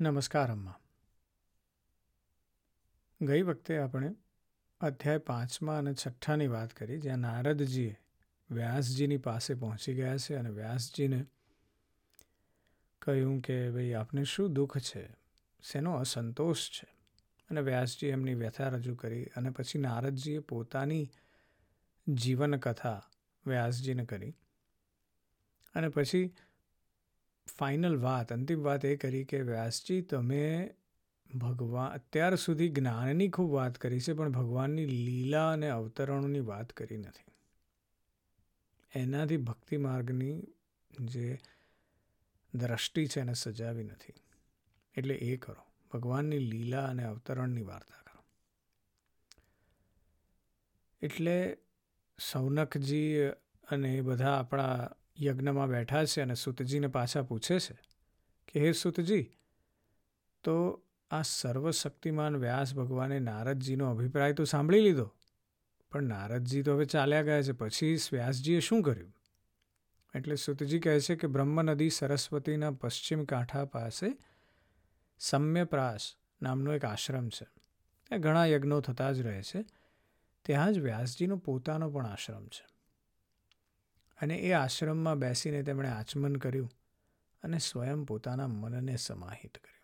નમસ્કાર અમ્મા ગઈ વખતે આપણે અધ્યાય પાંચમા અને છઠ્ઠાની વાત કરી, જ્યાં નારદજીએ વ્યાસજીની પાસે પહોંચી ગયા છે અને વ્યાસજીને કહ્યું કે, ભાઈ, આપને શું દુઃખ છે? શેનો અસંતોષ છે? અને વ્યાસજી એમની વ્યથા રજૂ કરી અને પછી નારદજીએ પોતાની જીવનકથા વ્યાસજીને કરી. અને પછી ફાઇનલ વાત, અંતિમ વાત એ કરી કે, વ્યાસજી, તમે ભગવાન, અત્યાર સુધી જ્ઞાનની ખૂબ વાત કરી છે, પણ ભગવાનની લીલા અને અવતરણોની વાત કરી નથી. એનાથી ભક્તિ માર્ગની જે દ્રષ્ટિ છે, એને સજાવી નથી. એટલે એ કરો. ભગવાનની લીલા અને અવતરણની વાર્તા કરો. એટલે સૌનકજી અને એ બધા આપણા યજ્ઞમાં બેઠા છે અને સુતજીને પાછા પૂછે છે કે, હે સુતજી, તો આ સર્વશક્તિમાન વ્યાસ ભગવાને નારદજીનો અભિપ્રાય તો સાંભળી લીધો, પણ નારદજી તો હવે ચાલ્યા ગયા છે. પછી વ્યાસજીએ શું કર્યું? એટલે સુતજી કહે છે કે, બ્રહ્મ નદી સરસ્વતીના પશ્ચિમ કાંઠા પાસે સમ્યપ્રાસ નામનો એક આશ્રમ છે. ત્યાં ઘણા યજ્ઞો થતા જ રહે છે. ત્યાં જ વ્યાસજીનો પોતાનો પણ આશ્રમ છે. અને એ આશ્રમમાં બેસીને તેમણે આચમન કર્યું અને સ્વયં પોતાના મનને સમાહિત કર્યું.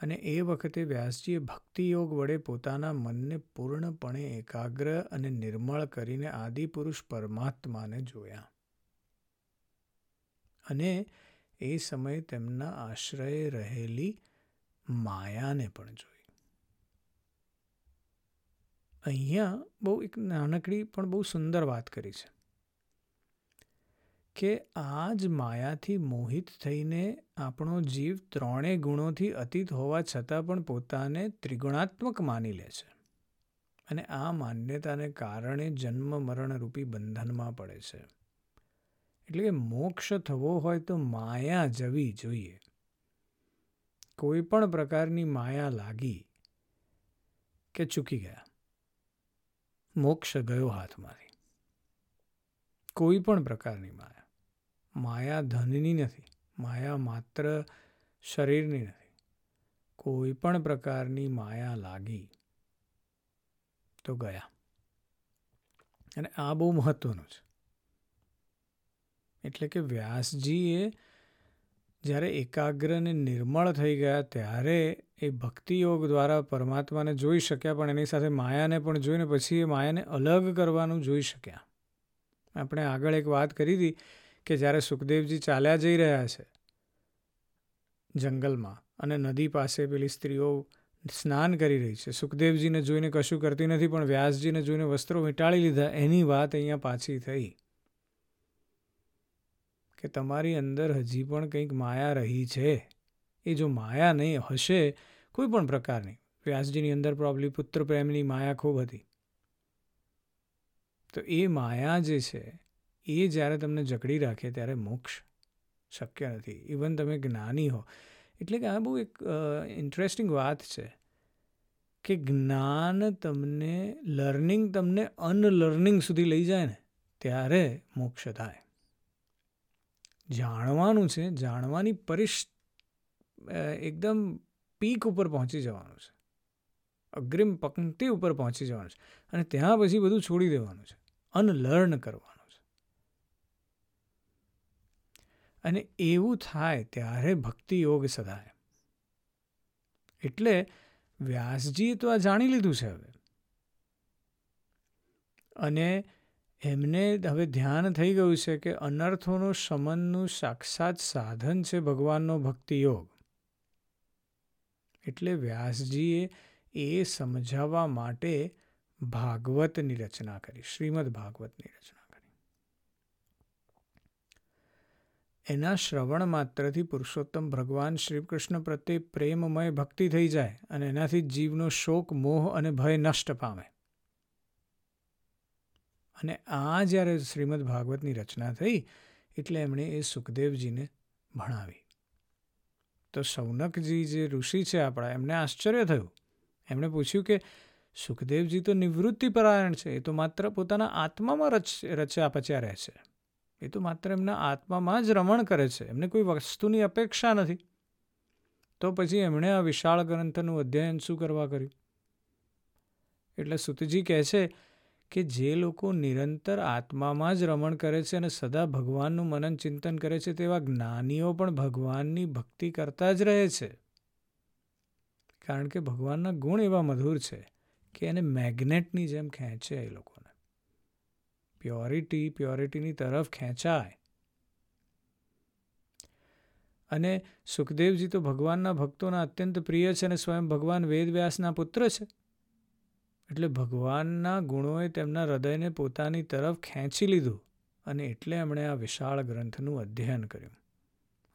અને એ વખતે વ્યાસજીએ ભક્તિયોગ વડે પોતાના મનને પૂર્ણપણે એકાગ્ર અને નિર્મળ કરીને આદિપુરુષ પરમાત્માને જોયા. અને એ સમયે તેમના આશ્રયે રહેલી માયાને પણ જોઈ અહીંયા બહુ એક નાનકડી પણ બહુ સુંદર વાત કરી છે કે આ જ માયાથી મોહિત થઈને આપણો જીવ ત્રણેય ગુણોથી અતીત હોવા છતાં પણ પોતાને ત્રિગુણાત્મક માની લે છે અને આ માન્યતાને કારણે જન્મ મરણરૂપી બંધનમાં પડે છે. એટલે કે મોક્ષ થવો હોય તો માયા જવી જોઈએ. કોઈ પણ પ્રકારની માયા લાગી કે ચૂકી ગયા. મોક્ષ ગયો હાથમાંથી. કોઈ પણ પ્રકારની માયા. માયા ધનની નથી, માયા માત્ર શરીરની નથી. કોઈ પણ પ્રકારની માયા લાગી તો ગયા. અને આ બહુ મહત્વનું છે. એટલે કે વ્યાસજીએ જ્યારે એકાગ્ર અને નિર્મળ થઈ ગયા ત્યારે એ ભક્તિયોગ દ્વારા પરમાત્માને જોઈ શક્યા, પણ એની સાથે માયાને પણ જોઈને પછી એ માયાને અલગ કરવાનું જોઈ શક્યા. આપણે આગળ એક વાત કરી હતી કે જ્યારે સુખદેવજી ચાલ્યા જઈ રહ્યા છે જંગલમાં અને નદી પાસે પેલી સ્ત્રીઓ સ્નાન કરી રહી છે, સુખદેવજીને જોઈને કશું કરતી નથી, પણ વ્યાસજીને જોઈને વસ્ત્રો વીંટાળી લીધા, એની વાત અહીંયા પાછી થઈ. કે તમારી અંદર હજી પણ કંઈક માયા રહી છે? એ જો માયા નહીં હશે, કોઈ પણ પ્રકારની વ્યાસજીની અંદર પ્રોબ્લી પુત્ર પ્રેમની માયા ખૂબ હતી. તો એ માયા જે છે, એ જ્યારે તમને જકડી રાખે ત્યારે મોક્ષ શક્ય નથી. ઇવન તમે જ્ઞાની હો. એટલે કે આ બહુ એક ઇન્ટરેસ્ટિંગ વાત છે કે જ્ઞાન તમને લર્નિંગ તમને અનલર્નિંગ સુધી લઈ જાય ને, ત્યારે મોક્ષ થાય. જાણવાનું છે, જાણવાની પરિશ એકદમ પીક ઉપર પહોંચી જવાનું છે. અગ્રિમ પંક્તિ ઉપર પહોંચી જવાનું છે અને ત્યાં પછી બધું છોડી દેવાનું છે. અનલર્ન કરવાનું છે. અને એવું થાય ત્યારે ભક્તિ યોગ સદાય. એટલે વ્યાસજીએ તો આ જાણી લીધું છે હવે. અને એમને હવે ધ્યાન થઈ ગયું છે કે અનર્થોનું શમનનું સાક્ષાત સાધન છે ભગવાનનો ભક્તિયોગ. એટલે વ્યાસજીએ એ સમજાવવા માટે ભાગવતની રચના કરી, શ્રીમદ ભાગવતની રચના કરી. એના શ્રવણ માત્રથી પુરુષોત્તમ ભગવાન શ્રી કૃષ્ણ પ્રત્યે પ્રેમમય ભક્તિ થઈ જાય અને એનાથી જીવનો શોક, મોહ અને ભય નષ્ટ પામે. અને આ જ્યારે શ્રીમદ ભાગવતની રચના થઈ, એટલે એમણે એ સુખદેવજીને ભણાવી. તો સૌનકજી જે ઋષિ છે આપણા, એમને આશ્ચર્ય થયું. એમણે પૂછ્યું કે, સુખદેવજી તો નિવૃત્તિ પરાયણ છે, એ તો માત્ર પોતાના આત્મામાં રચ રચ્યા પચ્યા રહે છે. એ તો માત્ર એમના આત્મામાં જ રમણ કરે છે, એમને કોઈ વસ્તુની અપેક્ષા નથી. તો પછી એમણે આ વિશાળ ગ્રંથનું અધ્યયન શું કરવા કર્યું? એટલે સુતજી કહે છે કે જે લોકો નિરંતર આત્મામાં જ રમણ કરે છે અને સદા ભગવાનનું મનન ચિંતન કરે છે, તેવા જ્ઞાનીઓ પણ ભગવાનની ભક્તિ કરતા જ રહે છે. કારણ કે ભગવાનના ગુણ એવા મધુર છે કે એને મેગ્નેટની જેમ ખેંચે એ લોકોને. પ્યોરિટી પ્યોરિટીની તરફ ખેંચાય. અને સુખદેવજી તો ભગવાનના ભક્તોના અત્યંત પ્રિય છે અને સ્વયં ભગવાન વેદવ્યાસના પુત્ર છે. એટલે ભગવાનના ગુણોએ તેમના હૃદયને પોતાની તરફ ખેંચી લીધું અને એટલે એમણે આ વિશાળ ગ્રંથનું અધ્યયન કર્યું.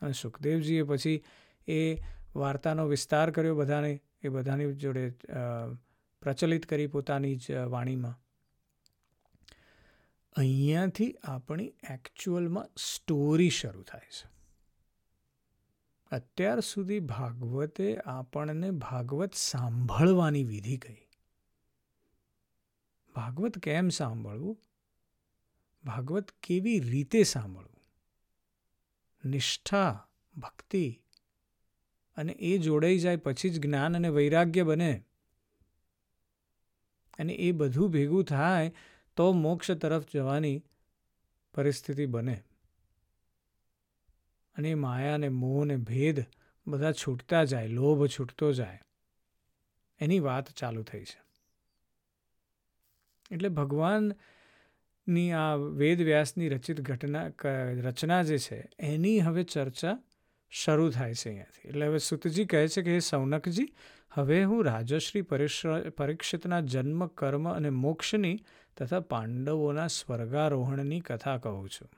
અને સુખદેવજીએ પછી એ વાર્તાનો વિસ્તાર કર્યો બધાને, એ બધાની જોડે પ્રચલિત કરી પોતાની જ વાણીમાં. અહીંયાથી આપણી એકચ્યુઅલમાં સ્ટોરી શરૂ થાય છે. અત્યાર સુધી ભાગવતે આપણને ભાગવત સાંભળવાની વિધિ કહી. ભાગવત કેમ સાંભળવું? ભાગવત કેવી રીતે સાંભળવું? નિષ્ઠા, ભક્તિ અને એ જોડાઈ જાય પછી જ જ્ઞાન અને વૈરાગ્ય બને. અને એ બધું ભેગું થાય તો મોક્ષ તરફ જવાની પરિસ્થિતિ બને. અને માયા ને મોહ ને ભેદ બધા છૂટતા જાય, લોભ છૂટતો જાય. એની વાત ચાલુ થઈ છે. એટલે ભગવાનની આ વેદવ્યાસની રચિત ઘટના રચના જે છે, એની હવે ચર્ચા શરૂ થાય છે અહીંયાથી. એટલે હવે સુતજી કહે છે કે, હે સૌનકજી, હવે હું રાજશ્રી પરીક્ષિતના જન્મ, કર્મ અને મોક્ષની તથા પાંડવોના સ્વર્ગારોહણની કથા કહું છું.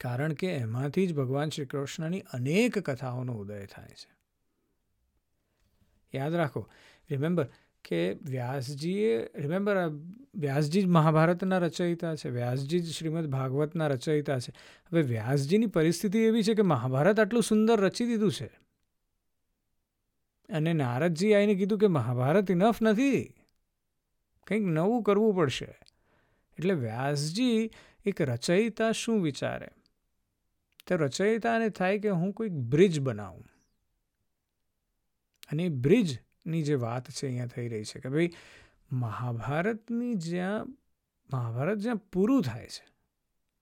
કારણ કે એમાંથી જ ભગવાન શ્રી કૃષ્ણની અનેક કથાઓનો ઉદય થાય છે. યાદ રાખો રિમેમ્બર કે વ્યાસજીએ રિમેમ્બર વ્યાસજી જ મહાભારતના રચયિતા છે, વ્યાસજી જ શ્રીમદ ભાગવતના રચયિતા છે. હવે વ્યાસજીની પરિસ્થિતિ એવી છે કે મહાભારત આટલું સુંદર રચી દીધું છે. અને નારદજી આવીને કીધું કે મહાભારત ઇનફ નથી. કંઈક નવું કરવું પડશે. એટલે વ્યાસજી એક રચયિતા શું વિચારે? તો રચયિતાને થાય કે હું કોઈક બ્રિજ બનાવું. અને એ બ્રિજ ની જે વાત છે અહીંયા થઈ રહી છે કે ભાઈ મહાભારતની જ્યાં, મહાભારત જ્યાં પૂરું થાય છે,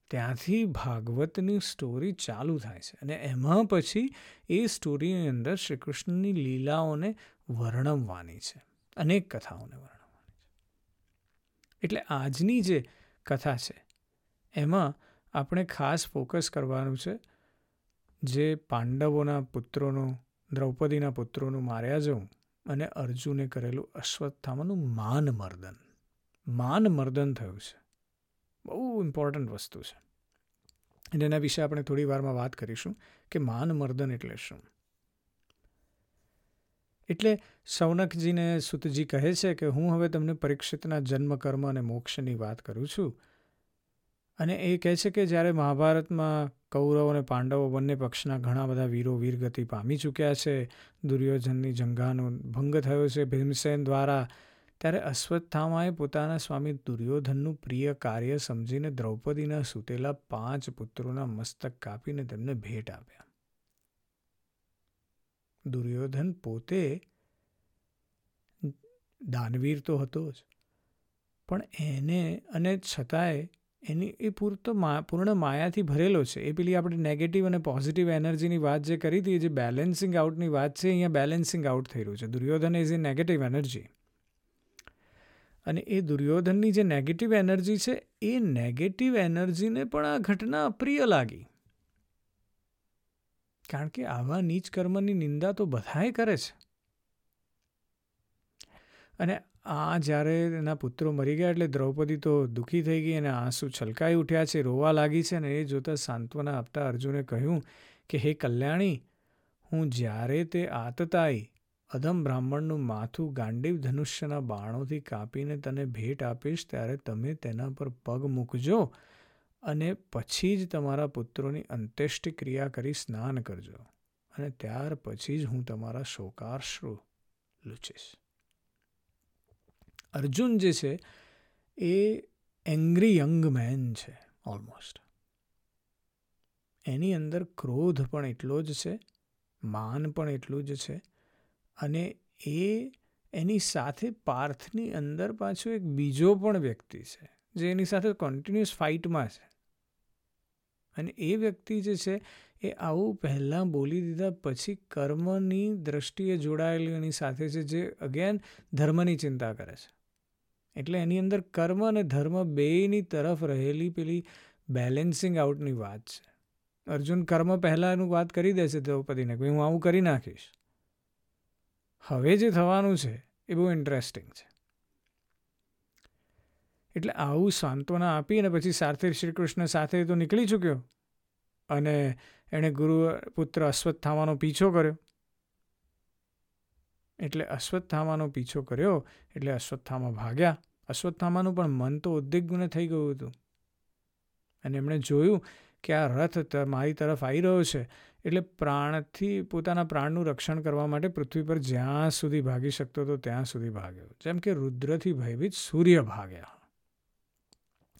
ત્યાંથી ભાગવતની સ્ટોરી ચાલુ થાય છે. અને એમાં પછી એ સ્ટોરીની અંદર શ્રી કૃષ્ણની લીલાઓને વર્ણવવાની છે. અનેક કથાઓને વર્ણવવાની છે. એટલે આજની જે કથા છે, એમાં આપણે ખાસ ફોકસ કરવાનું છે જે પાંડવોના પુત્રોનું, દ્રૌપદીના પુત્રોનું માર્યા જવું અને અર્જુને કરેલું અશ્વત્થામાનું માન મર્દન માન મર્દન થયું છે. બહુ ઇમ્પોર્ટન્ટ વસ્તુ છે. એના વિશે આપણે થોડી વારમાં વાત કરીશું કે માન મર્દન એટલે શું? એટલે સૌનકજીને સુતજી કહે છે કે હું હવે તમને પરીક્ષિતના જન્મ કર્મ અને મોક્ષની વાત કરું છું. અને એ કહે છે કે જ્યારે મહાભારતમાં કૌરવ અને પાંડવો બંને પક્ષના ઘણા બધા વીરો વીરગતિ પામી ચૂક્યા છે, દુર્યોધનની જંગાનો ભંગ થયો છે ભીમસેન દ્વારા, ત્યારે અશ્વત્થામાએ પોતાના સ્વામી દુર્યોધનનું પ્રિય કાર્ય સમજીને દ્રૌપદીના સૂતેલા પાંચ પુત્રોના મસ્તક કાપીને તેમને ભેટ આપ્યા. દુર્યોધન પોતે દાનવીર તો હતો જ, પણ એને અને છતાંય એની એ પૂરતો પૂર્ણ માયાથી ભરેલો છે. એ પેલી આપણે નેગેટિવ અને પોઝિટિવ એનર્જીની વાત જે કરી હતી જે બેલેન્સિંગ આઉટની વાત છે, અહીંયા બેલેન્સિંગ આઉટ થઈ રહ્યું છે. Duryodhan is a negative energy અને એ દુર્યોધનની જે નેગેટિવ એનર્જી છે, એ નેગેટિવ એનર્જીને પણ આ ઘટના અપ્રિય લાગી. કારણ કે આવા નીચ કર્મની નિંદા તો બધાએ કરે છે. અને આ જ્યારે એના પુત્રો મરી ગયા એટલે દ્રૌપદી તો દુઃખી થઈ ગઈ અને આંસુ છલકાઈ ઉઠ્યા છે, રોવા લાગી છે અને એ જોતાં સાંત્વના આપતા અર્જુને કહ્યું કે, હે કલ્યાણી, હું જ્યારે તે આતતાઈ અધમ બ્રાહ્મણનું માથું ગાંડીવ ધનુષ્યના બાણોથી કાપીને તને ભેટ આપીશ, ત્યારે તમે તેના પર પગ મૂકજો અને પછી જ તમારા પુત્રોની અંત્યેષ્ટિક્રિયા કરી સ્નાન કરજો અને ત્યાર પછી જ હું તમારા શોકાશ્રુ લૂચીશ. અર્જુન જે છે, એ એંગ્રી યંગ મેન છે ઓલમોસ્ટ એની અંદર ક્રોધ પણ એટલો જ છે, માન પણ એટલું જ છે, અને એ એની સાથે પાર્થની અંદર પાછો એક બીજો પણ વ્યક્તિ છે, જે એની સાથે કન્ટિન્યુઅસ ફાઇટમાં છે. અને એ વ્યક્તિ જે છે, એ આવું પહેલાં બોલી દીધા પછી કર્મની દ્રષ્ટિએ જોડાયેલી એની સાથે છે, જે અગેન ધર્મની ચિંતા કરે છે. એટલે એની અંદર કર્મ અને ધર્મ બેયની તરફ રહેલી પેલી બેલેન્સિંગ આઉટની વાત છે. અર્જુન કર્મ પહેલાંનું વાત કરી દેશે દ્રૌપદીને કે હું આવું કરી નાખીશ. હવે જે થવાનું છે એ બહુ ઇન્ટરેસ્ટિંગ છે. એટલે આવું સાંત્વના આપી અને પછી સારથી શ્રી કૃષ્ણ સાથે તો નીકળી ચૂક્યો. અને એણે ગુરુ પુત્ર અશ્વત્થામાનો પીછો કર્યો. એટલે અશ્વત્થામાનો પીછો કર્યો એટલે અશ્વત્થામા ભાગ્યા. અશ્વત્થામાનું પણ મન તો ઉદ્વિગ્ન થઈ ગયું હતું. અને એમણે જોયું કે આ રથ મારી તરફ આવી રહ્યો છે, એટલે પ્રાણથી પોતાના પ્રાણનું રક્ષણ કરવા માટે પૃથ્વી પર જ્યાં સુધી ભાગી શકતો હતો ત્યાં સુધી ભાગ્યો. જેમ કે રુદ્રથી ભયભીત સૂર્ય ભાગ્યા.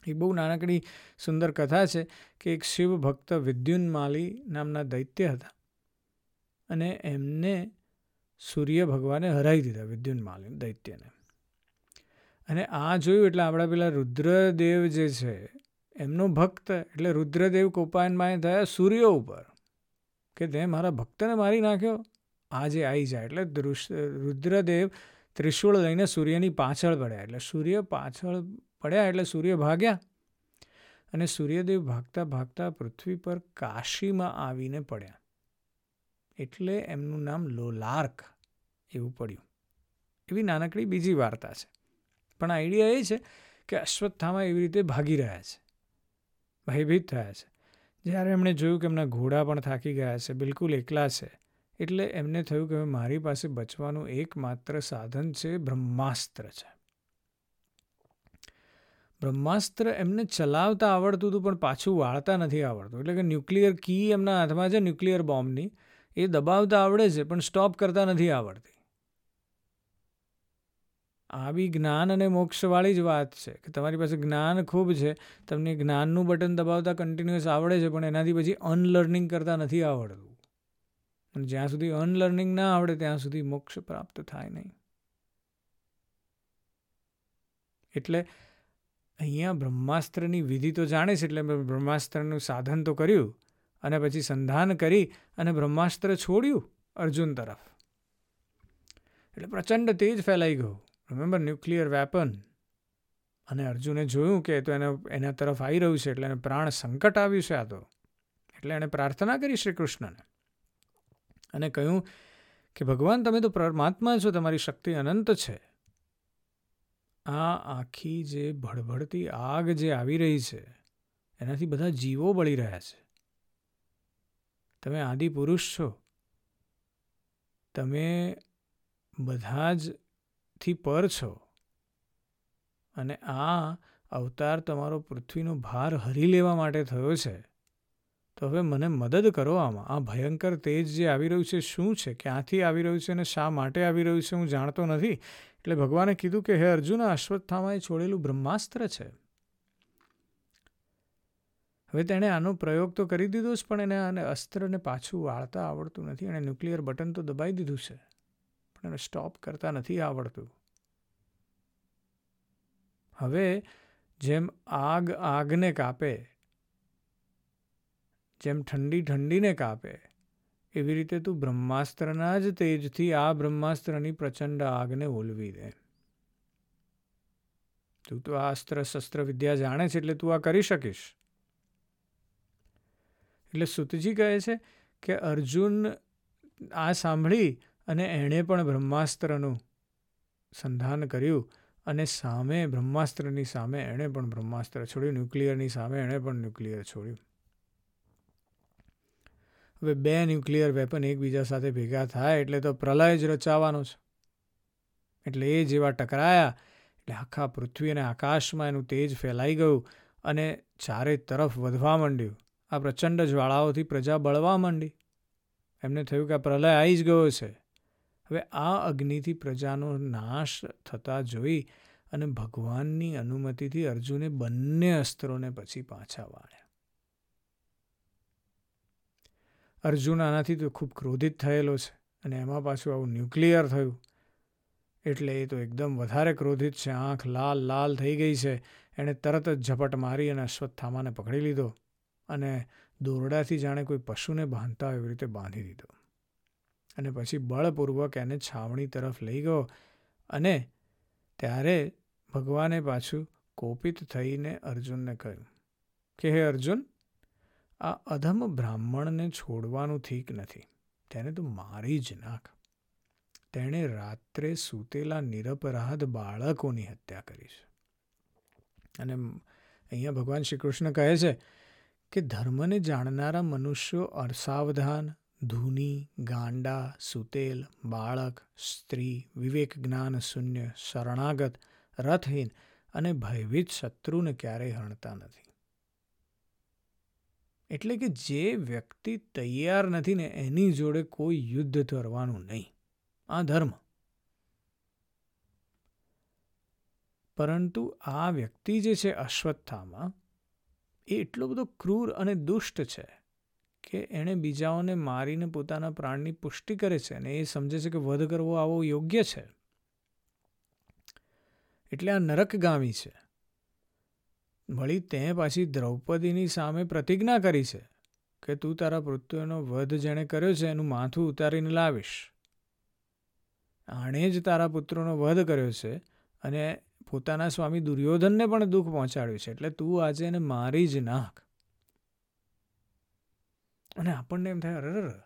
એ બહુ નાનકડી સુંદર કથા છે કે એક શિવ ભક્ત વિદ્યુન્માલી નામના દૈત્ય હતા. અને એમને સૂર્ય ભગવાને હરાવી દીધા વિદ્યુન્માલી દૈત્યને. અને આ જોયું એટલે આપણા પેલા રુદ્રદેવ જે છે, એમનો ભક્ત, એટલે રુદ્રદેવ કોપાયનમાય થયા સૂર્ય ઉપર, કે તે મારા ભક્તને મારી નાખ્યો, આજે આવી જાય એટલે રુદ્રદેવ ત્રિશુળ લઈને સૂર્યની પાછળ પડ્યા. એટલે સૂર્ય પાછળ પડ્યા એટલે સૂર્ય ભાગ્યા. અને સૂર્યદેવ ભાગતા ભાગતા પૃથ્વી પર કાશીમાં આવીને પડ્યા. એટલે એમનું નામ લોલાર્ક એવું પડ્યું. એવી નાનકડી બીજી વાર્તા છે. પણ આઈડિયા એ છે કે અશ્વત્થામાં એવી રીતે ભાગી રહ્યા છે, ભયભીત થયા છે. જ્યારે એમણે જોયું કે એમના ઘોડા પણ થાકી ગયા છે, બિલકુલ એકલા છે, એટલે એમને થયું કે મારી પાસે બચવાનું એકમાત્ર સાધન છે, બ્રહ્માસ્ત્ર છે. બ્રહ્માસ્ત્ર એમને ચલાવતા આવડતું હતું, પણ પાછું વાળતા નથી આવડતું. એટલે કે ન્યુક્લિયર કી એમના હાથમાં છે, ન્યુક્લિયર બોમ્બની. એ દબાવતા આવડે છે, પણ સ્ટોપ કરતા નથી આવડતી. આ બી જ્ઞાન અને મોક્ષવાળી જ વાત છે કે તમારી પાસે જ્ઞાન ખૂબ છે, તમને જ્ઞાનનું બટન દબાવતા કન્ટિન્યુઅસ આવડે છે, પણ એનાથી પછી અનલર્નિંગ કરતા નથી આવડતું. અને જ્યાં સુધી અનલર્નિંગ ના આવડે, ત્યાં સુધી મોક્ષ પ્રાપ્ત થાય નહીં. એટલે અહીંયા બ્રહ્માસ્ત્રની વિધિ તો જાણે છે, એટલે બ્રહ્માસ્ત્રનું સાધન તો કર્યું, અને પછી સંધાન કરી અને બ્રહ્માસ્ત્ર છોડ્યું અર્જુન તરફ. એટલે પ્રચંડ તેજ ફેલાઈ ગયું. રિમેમ્બર ન્યુક્લિયર વેપન અને અર્જુને જોયું કે તો એને, એના તરફ આવી રહ્યું છે, એટલે એને પ્રાણ સંકટ આવ્યું છે આ તો. એટલે એણે પ્રાર્થના કરી શ્રી કૃષ્ણને અને કહ્યું કે, ભગવાન, તમે તો પરમાત્મા છો, તમારી શક્તિ અનંત છે. આ આખી જે ભડભડતી આગ જે આવી રહી છે, એનાથી બધા જીવો બળી રહ્યા છે. તમે આદિ પુરુષ છો. તમે બધા જ થી પર છો. અને આ અવતાર તમારો પૃથ્વીનો ભાર હરી લેવા માટે થયો છે. તો હવે મને મદદ કરો આમાં. આ ભયંકર તેજ જે આવી રહ્યું છે, શું છે? ક્યાંથી આવી રહ્યું છે અને શા માટે આવી રહ્યું છે, હું જાણતો નથી. એટલે ભગવાને કીધું કે, હે અર્જુન અશ્વત્થામાએ છોડેલું બ્રહ્માસ્ત્ર છે. હવે તેણે આનો પ્રયોગ તો કરી દીધો જ, પણ એને આને અસ્ત્રને પાછું વાળતા આવડતું નથી. એણે ન્યુક્લિયર બટન તો દબાઈ દીધું છે. પણ એને સ્ટોપ કરતા નથી આવડતું. હવે જેમ આગ આગને કાપે, જેમ ઠંડી ઠંડીને કાપે, એવી રીતે તું બ્રહ્માસ્ત્રના જ તેજથી આ બ્રહ્માસ્ત્રની પ્રચંડ આગને ઓલવી દે. તું તો આ અસ્ત્ર શસ્ત્ર વિદ્યા જાણે છે એટલે તું આ કરી શકીશ. એટલે સુતજી કહે છે કે અર્જુન આ સાંભળી અને એણે પણ બ્રહ્માસ્ત્રનું સંધાન કર્યું અને સામે બ્રહ્માસ્ત્રની સામે એણે પણ બ્રહ્માસ્ત્ર છોડ્યું, ન્યુક્લિયરની સામે એણે પણ ન્યુક્લિયર છોડ્યું. હવે બે ન્યુક્લિયર વેપન એકબીજા સાથે ભેગા થાય એટલે તો પ્રલય જ રચાવાનો છે. એટલે એ જેવા ટકરાયા, એટલે આખા પૃથ્વી અને આકાશમાં એનું તેજ ફેલાઈ ગયું અને ચારે તરફ વધવા માંડ્યું. આ પ્રચંડ જ્વાળાઓથી પ્રજા બળવા માંડી. એમને થયું કે આ પ્રલય આવી જ ગયો છે. હવે આ અગ્નિથી પ્રજાનો નાશ થતા જોઈ અને ભગવાનની અનુમતિથી અર્જુને બંને અસ્ત્રોને પછી પાછા વાળ્યા. અર્જુન આનાથી તો ખૂબ ક્રોધિત થયેલો છે અને એમાં પાછું આવું ન્યુક્લિયર થયું. એટલે એ તો એકદમ વધારે ક્રોધિત છે. આંખ લાલ લાલ થઈ ગઈ છે. એણે તરત જ ઝપટ મારી અને અશ્વત્થામાને પકડી લીધો અને દોરડાથી જાણે કોઈ પશુને બાંધતા એવી રીતે બાંધી દીધો. અને પછી બળપૂર્વક એને છાવણી તરફ લઈ ગયો અને ત્યારે ભગવાને પાછું કોપિત થઈને અર્જુનને કહ્યું કે, હે અર્જુન, આ અધમ બ્રાહ્મણને છોડવાનું ઠીક નથી. તેને તો મારી જ નાખ. તેણે રાત્રે સૂતેલા નિરપરાધ બાળકોની હત્યા કરી છે. અને અહીંયા ભગવાન શ્રી કૃષ્ણ કહે છે કે, ધર્મને જાણનારા મનુષ્યો અસાવધાન ધૂની, ગાંડા, સુતેલ, બાળક, સ્ત્રી વિવેક જ્ઞાન શૂન્ય, શરણાગત, રથહીન અને ભયભીત શત્રુને ક્યારેય હણતા નથી. એટલે કે જે વ્યક્તિ તૈયાર નથી ને એની જોડે કોઈ યુદ્ધ કરવાનું નહીં. આ ધર્મ. પરંતુ આ વ્યક્તિ જે છે અશ્વત્થામાં, એ એટલો બધો ક્રૂર અને દુષ્ટ છે કે એણે બીજાઓને મારીને પોતાના પ્રાણની પુષ્ટિ કરે છે અને એ સમજે છે કે વધ કરવો આવો યોગ્ય છે. એટલે આ નરકગામી છે. વળી તે પાછી દ્રૌપદીની સામે પ્રતિજ્ઞા કરી છે કે તું તારા મૃત્યુનો વધ જેણે કર્યો છે એનું માથું ઉતારીને લાવીશ. આણે જ તારા પુત્રોનો વધ કર્યો છે અને પોતાના સ્વામી દુર્યોધનને પણ દુઃખ પહોંચાડ્યું છે. એટલે તું આજે એને મારી જ નાખ. અને આપણને એમ થાય અરર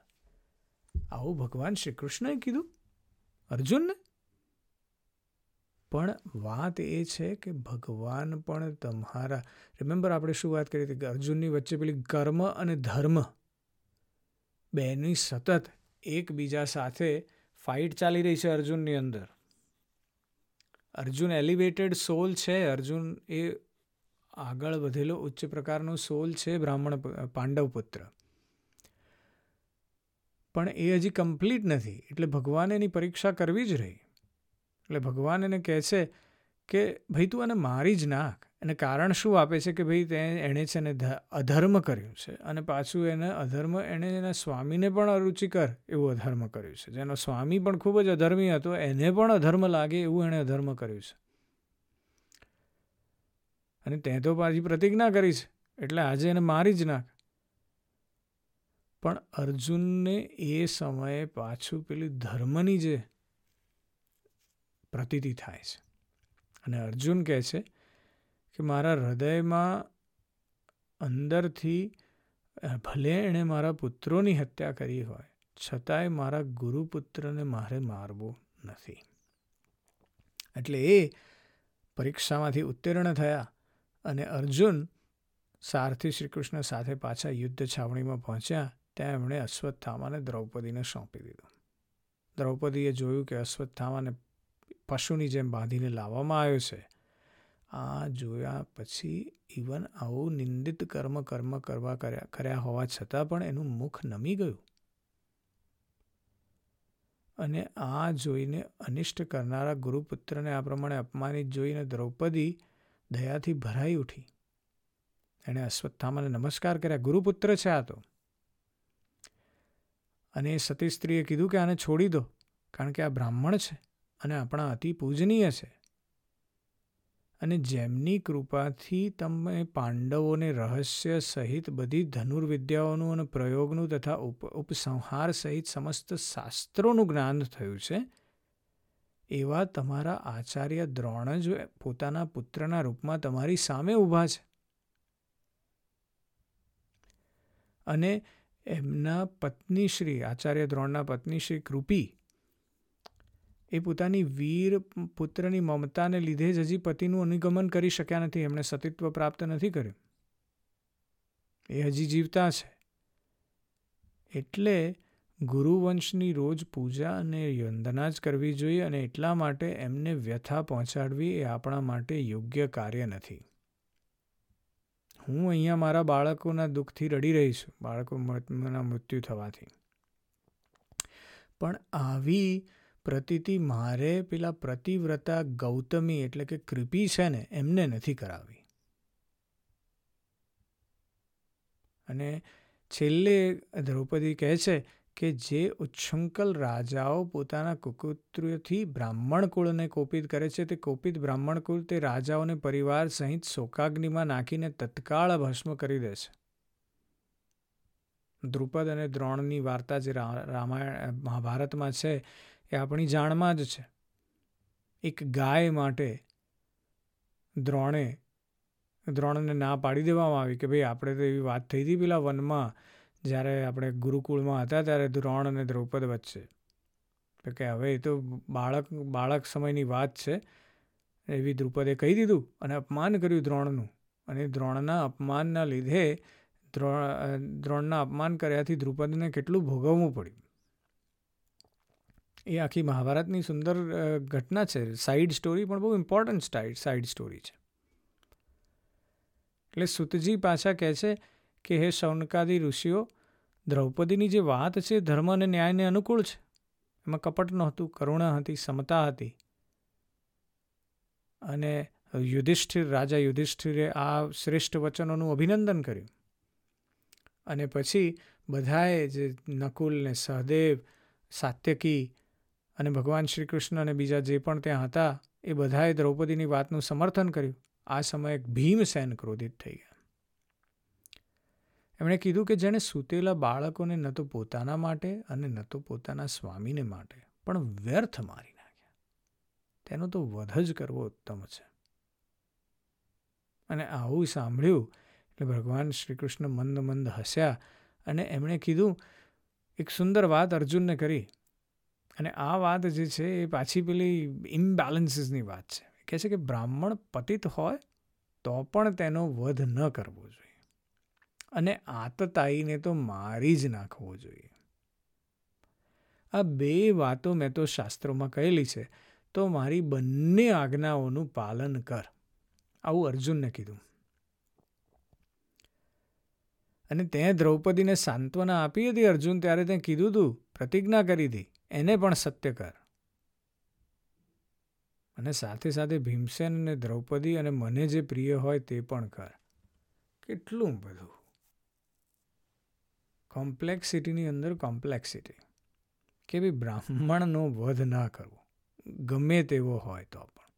આવું ભગવાન શ્રી કૃષ્ણએ કીધું? અર્જુનને? પણ વાત એ છે કે ભગવાન પણ તમારા રિમેમ્બર આપણે શું વાત કરી હતી કે અર્જુનની વચ્ચે પેલી કર્મ અને ધર્મ બેની સતત એકબીજા સાથે ફાઇટ ચાલી રહી છે અર્જુનની અંદર. અર્જુન એલિવેટેડ સોલ છે, અર્જુન એ આગળ વધેલો ઉચ્ચ પ્રકારનો સોલ છે, બ્રાહ્મણ પાંડવ પુત્ર. પણ એ હજી કમ્પ્લીટ નથી. એટલે ભગવાન એની પરીક્ષા કરવી જ રહી. એટલે ભગવાન એને કહે છે કે, ભાઈ તું એને મારી જ નાખ. એને કારણ શું આપે છે કે ભાઈ તે એણે છે ને અધર્મ કર્યું છે. અને પાછું એને અધર્મ, એણે એના સ્વામીને પણ અરુચિકર એવું અધર્મ કર્યું છે. જેનો સ્વામી પણ ખૂબ જ અધર્મી હતો, એને પણ અધર્મ લાગે એવું એણે અધર્મ કર્યું છે. અને તે તો પાછી પ્રતિજ્ઞા કરી છે. એટલે આજે એને મારી જ નાખ. પણ અર્જુનને એ સમયે પાછું પેલી ધર્મની જે પ્રતીતિ થાય છે. અને અર્જુન કહે છે કે મારા હૃદયમાં અંદરથી ભલે એણે મારા પુત્રોની હત્યા કરી હોય, છતાંય મારા ગુરુપુત્રને મારે મારવો નથી. એટલે એ પરીક્ષામાંથી ઉત્તીર્ણ થયા અને અર્જુન સારથી શ્રીકૃષ્ણ સાથે પાછા યુદ્ધ છાવણીમાં પહોંચ્યા ત્યાં એમણે અશ્વત્થામાને દ્રૌપદીને સોંપી દીધું. દ્રૌપદીએ જોયું કે અશ્વત્થામાને પશુની જેમ બાંધીને લાવવામાં આવ્યો છે. આ જોયા પછી ઇવન આવું નિંદિત કર્મ કર્મ કરવા કર્યા કર્યા હોવા છતાં પણ એનું મુખ નમી ગયું. અને આ જોઈને અનિષ્ટ કરનારા ગુરુપુત્રને આ પ્રમાણે અપમાનિત જોઈને દ્રૌપદી દયાથી ભરાઈ ઉઠી. એણે અશ્વત્થામાને નમસ્કાર કર્યા. ગુરુપુત્ર છે આ તો. અને સતી સ્ત્રીએ કીધું કે આને છોડી દો, કારણ કે આ બ્રાહ્મણ છે અને આપણા અતિ પૂજનીય છે. અને જેમની કૃપાથી તમે પાંડવોને રહસ્ય સહિત બધી ધનુર્વિદ્યાઓનું અને પ્રયોગનું તથા ઉપ, ઉપસંહાર સહિત સમસ્ત શાસ્ત્રોનું જ્ઞાન થયું છે, એવા તમારા આચાર્ય દ્રોણ જ પોતાના પુત્રના રૂપમાં તમારી સામે ઊભા છે. અને એમના પત્ની શ્રી આચાર્ય દ્રોણના પત્ની શ્રી કૃપી, એ પોતાની વીર પુત્રની મમતાને લીધે જ હજી પતિનું અનુગમન કરી શક્યા નથી. એમણે સતીત્વ પ્રાપ્ત નથી કર્યું. એ હજી જીવતા છે. એટલે ગુરુવંશની રોજ પૂજા અને વંદના જ કરવી જોઈએ અને એટલા માટે એમને વ્યથા પહોંચાડવી એ આપણા માટે યોગ્ય કાર્ય નથી. હું અહીંયા મારા બાળકોના દુઃખથી રડી રહી છું. બાળકોના મૃત્યુ થવાથી. પણ આવી પ્રતીતિ મારે પેલા પ્રતિવ્રતા ગૌતમી એટલે કે કૃપી છે ને, એમને નથી કરાવી. અને છેલ્લે દ્રૌપદી કહે છે કે જે ઉચ્છૃંખલ રાજાઓ પોતાના કુકુત્રથી બ્રાહ્મણ કુળને કોપિત કરે છે. તે કોપિત બ્રાહ્મણ કુળ તે રાજાઓને પરિવાર સહિત શોકાગ્નિમાં નાખીને તત્કાળ ભસ્મ કરી દે છે. દ્રુપદ અને દ્રોણની વાર્તા જે રામાયણ મહાભારતમાં છે એ આપણી જાણમાં જ છે. એક ગાય માટે દ્રોણે, દ્રોણને ના પાડી દેવામાં આવી કે ભાઈ આપણે તો એવી વાત થઈ હતી પેલા વનમાં જ્યારે આપણે ગુરુકુળમાં હતા ત્યારે દ્રોણ અને દ્રૌપદ વચ્ચે. તો કે હવે એ તો બાળક બાળક સમયની વાત છે. એવી દ્રુપદે કહી દીધું અને અપમાન કર્યું દ્રોણનું. અને દ્રોણના અપમાનના લીધે દ્રોણ, દ્રોણના અપમાન કર્યાથી દ્રુપદને કેટલું ભોગવવું પડ્યું. એ આખી મહાભારતની સુંદર ઘટના છે. સાઈડ સ્ટોરી પણ બહુ ઇમ્પોર્ટન્ટ સાઈડ સાઈડ સ્ટોરી છે. એટલે સુતજી પાછા કહે છે કે હે શૌનકાદી ઋષિઓ, દ્રૌપદીની જે વાત છે ધર્મ અને ન્યાયને અનુકૂળ છે? એમાં કપટ નહોતું, કરુણા હતી, સમતા હતી. અને યુધિષ્ઠિર, રાજા યુધિષ્ઠિરે આ શ્રેષ્ઠ વચનોનું અભિનંદન કર્યું. અને પછી બધાએ જે નકુલ ને સહદેવ, સાત્યકી અને ભગવાન શ્રી કૃષ્ણ અને બીજા જે પણ ત્યાં હતા, એ બધાએ દ્રૌપદીની વાતનું સમર્થન કર્યું. આ સમયે ભીમસેન ક્રોધિત થઈ ગયા. એમણે કીધું કે જેણે સૂતેલા બાળકોને ન તો પોતાના માટે અને ન તો પોતાના સ્વામીને માટે પણ વ્યર્થ મારી નાખ્યા. તેનો તો વધ જ કરવો ઉત્તમ છે. અને આવું સાંભળ્યું એટલે ભગવાન શ્રી કૃષ્ણ મંદ મંદ હસ્યા અને એમણે કીધું, એક સુંદર વાત અર્જુનને કરી. અને આ વાત જે છે એ પાછી પેલી ઇમ્બેલેન્સીસની વાત છે. કહે છે કે બ્રાહ્મણ પતિત હોય તો પણ તેનો વધ ન કરવો જોઈએ. અને આતતાઈને તો મારી જ નાખવો જોઈએ. આ બે વાતો મેં તો શાસ્ત્રોમાં કહેલી છે, તો મારી બંને આજ્ઞાઓનું પાલન કર. આવું અર્જુનને કીધું. અને તે દ્રૌપદીને સાંત્વના આપી હતી અર્જુન ત્યારે તે કીધું તું, પ્રતિજ્ઞા કરી હતી, એને પણ સત્ય કર. અને સાથે સાથે ભીમસેન અને દ્રૌપદી અને મને જે પ્રિય હોય તે પણ કર. કેટલું બધું. કોમ્પ્લેક્સિટીની અંદર કોમ્પ્લેક્સિટી કે ભાઈ બ્રાહ્મણનો વધ ના કરવો. ગમે તેવો હોય તો પણ.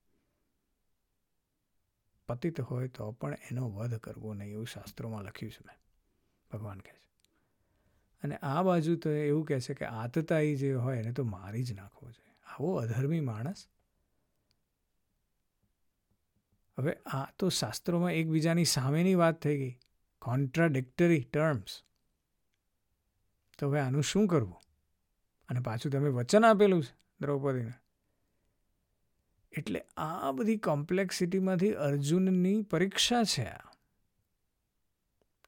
પતિત હોય તો પણ એનો વધ કરવો નહીં, એવું શાસ્ત્રોમાં લખ્યું છે મેં. ભગવાન કહે છે. અને આ બાજુ તો એવું કહે છે કે આતતાઈ જે હોય એને તો મારી જ નાખવો જોઈએ. આવો અધર્મી માણસ. હવે આ તો શાસ્ત્રોમાં એકબીજાની સામેની વાત થઈ ગઈ. કોન્ટ્રાડિક્ટરી ટર્મ્સ તો હવે આનું શું કરવું? અને પાછું તમે વચન આપેલું છે દ્રૌપદીને. એટલે આ બધી કોમ્પ્લેક્સિટીમાંથી અર્જુનની પરીક્ષા છે આ.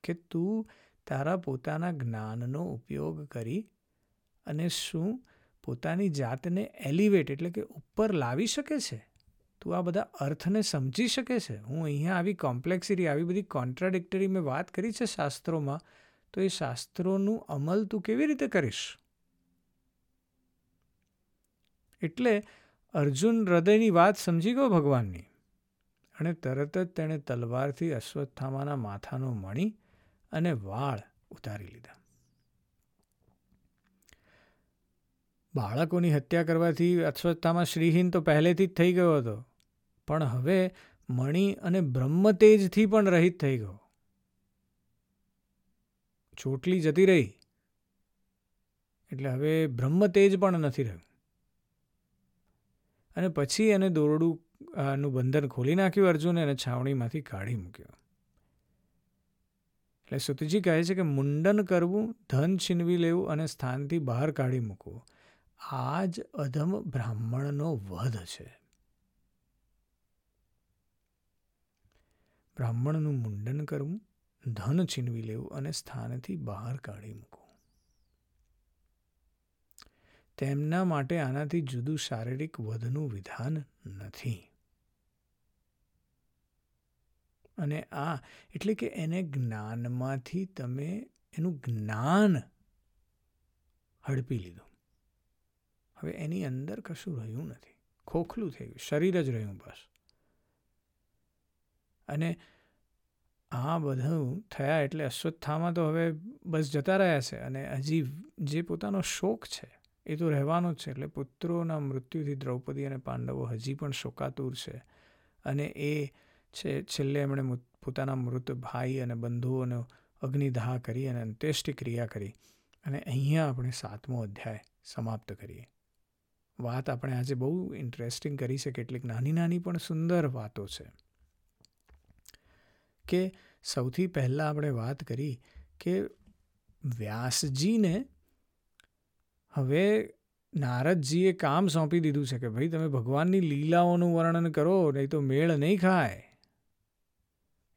કે તું તારા પોતાના જ્ઞાનનો ઉપયોગ કરી અને શું પોતાની જાતને એલિવેટ એટલે કે ઉપર લાવી શકે છે? તું આ બધા અર્થને સમજી શકે છે? હું અહીંયા આવી કોમ્પ્લેક્સિટી આવી બધી કોન્ટ્રાડિક્ટરી મેં વાત કરી છે શાસ્ત્રોમાં. તો એ શાસ્ત્રોનું અમલ તું કેવી રીતે કરીશ? એટલે અર્જુન હૃદયની વાત સમજી ગયો ભગવાનની અને તરત જ તેણે તલવારથી અશ્વત્થામાના માથાનો મણી અને વાળ ઉતારી લીધા. બાળકોની હત્યા કરવાથી અશ્વત્થામાં શ્રીહીન તો પહેલેથી જ થઈ ગયો હતો, પણ હવે મણી અને બ્રહ્મતેજથી પણ રહિત થઈ ગયો. ચોટલી જતી રહી. એટલે હવે બ્રહ્મતેજ પણ નથી રહ્યું. અને પછી એને દોરડું નું બંધન ખોલી નાખ્યું અર્જુને અને છાવણીમાંથી કાઢી મૂક્યો. એટલે સુતજી કહે છે કે મુંડન કરવું, ધન છીનવી લેવું અને સ્થાનથી બહાર કાઢી મૂકવું આ જ અધમ બ્રાહ્મણનો વધ છે. બ્રાહ્મણનું મુંડન કરવું ધન છીનવી લેવું અને સ્થાનથી બહાર કાઢી મૂકવું. તેમના માટે આનાથી જુદું શારીરિક વધનું વિધાન નથી. અને આ એટલે કે એને જ્ઞાનમાંથી તમે એનું જ્ઞાન હડપી લીધું. હવે એની અંદર કશું રહ્યું નથી. ખોખલું થઈ ગયું. શરીર જ રહ્યું બસ. અને આ બધું થયા એટલે અશ્વત્થામાં તો હવે બસ જતા રહ્યા છે અને હજી જે પોતાનો શોક છે એ તો રહેવાનો જ છે. એટલે પુત્રોના મૃત્યુથી દ્રૌપદી અને પાંડવો હજી પણ શોકાતુર છે અને એ છે, છેલ્લે એમણે પોતાના મૃત ભાઈ અને બંધુઓનો અગ્નિદાહ કરી અને અંત્યેષ્ટિ ક્રિયા કરી અને અહીંયા આપણે સાતમો અધ્યાય સમાપ્ત કરીએ. વાત આપણે આજે બહુ ઇન્ટરેસ્ટિંગ કરી છે. કેટલીક નાની નાની પણ સુંદર વાતો છે. કે સૌથી પહેલાં આપણે વાત કરી કે વ્યાસજીને હવે નારદજીએ કામ સોંપી દીધું છે કે ભાઈ તમે ભગવાનની લીલાઓનું વર્ણન કરો, નહીં તો મેળ નહીં ખાય.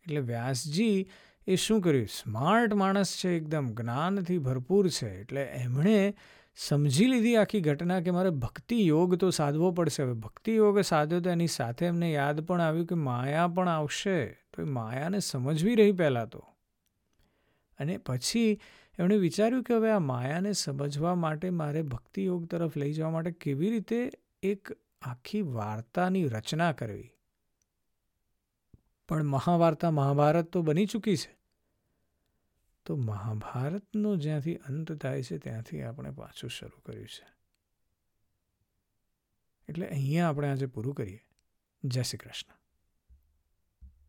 એટલે વ્યાસજી એ શું કર્યું? સ્માર્ટ માણસ છે એકદમ, જ્ઞાનથી ભરપૂર છે. એટલે એમણે સમજી લીધી આખી ઘટના કે મારે ભક્તિ યોગ તો સાધવો પડશે. હવે ભક્તિ યોગ સાધ્યો તો એની સાથે એમને યાદ પણ આવ્યું કે માયા પણ આવશે. તો માયાને સમજવી રહી પહેલાં તો. અને પછી એમણે વિચાર્યું કે હવે આ માયાને સમજવા માટે મારે ભક્તિ યોગ તરફ લઈ જવા માટે કેવી રીતે એક આખી વાર્તાની રચના કરવી? પણ મહાવાર્તા મહાભારત તો બની ચૂકી છે. તો મહાભારતનો જ્યાંથી અંત થાય છે, ત્યાંથી આપણે પાછું શરૂ કર્યું છે. એટલે અહીંયા આપણે આજે પૂરું કરીએ. જય શ્રી કૃષ્ણ.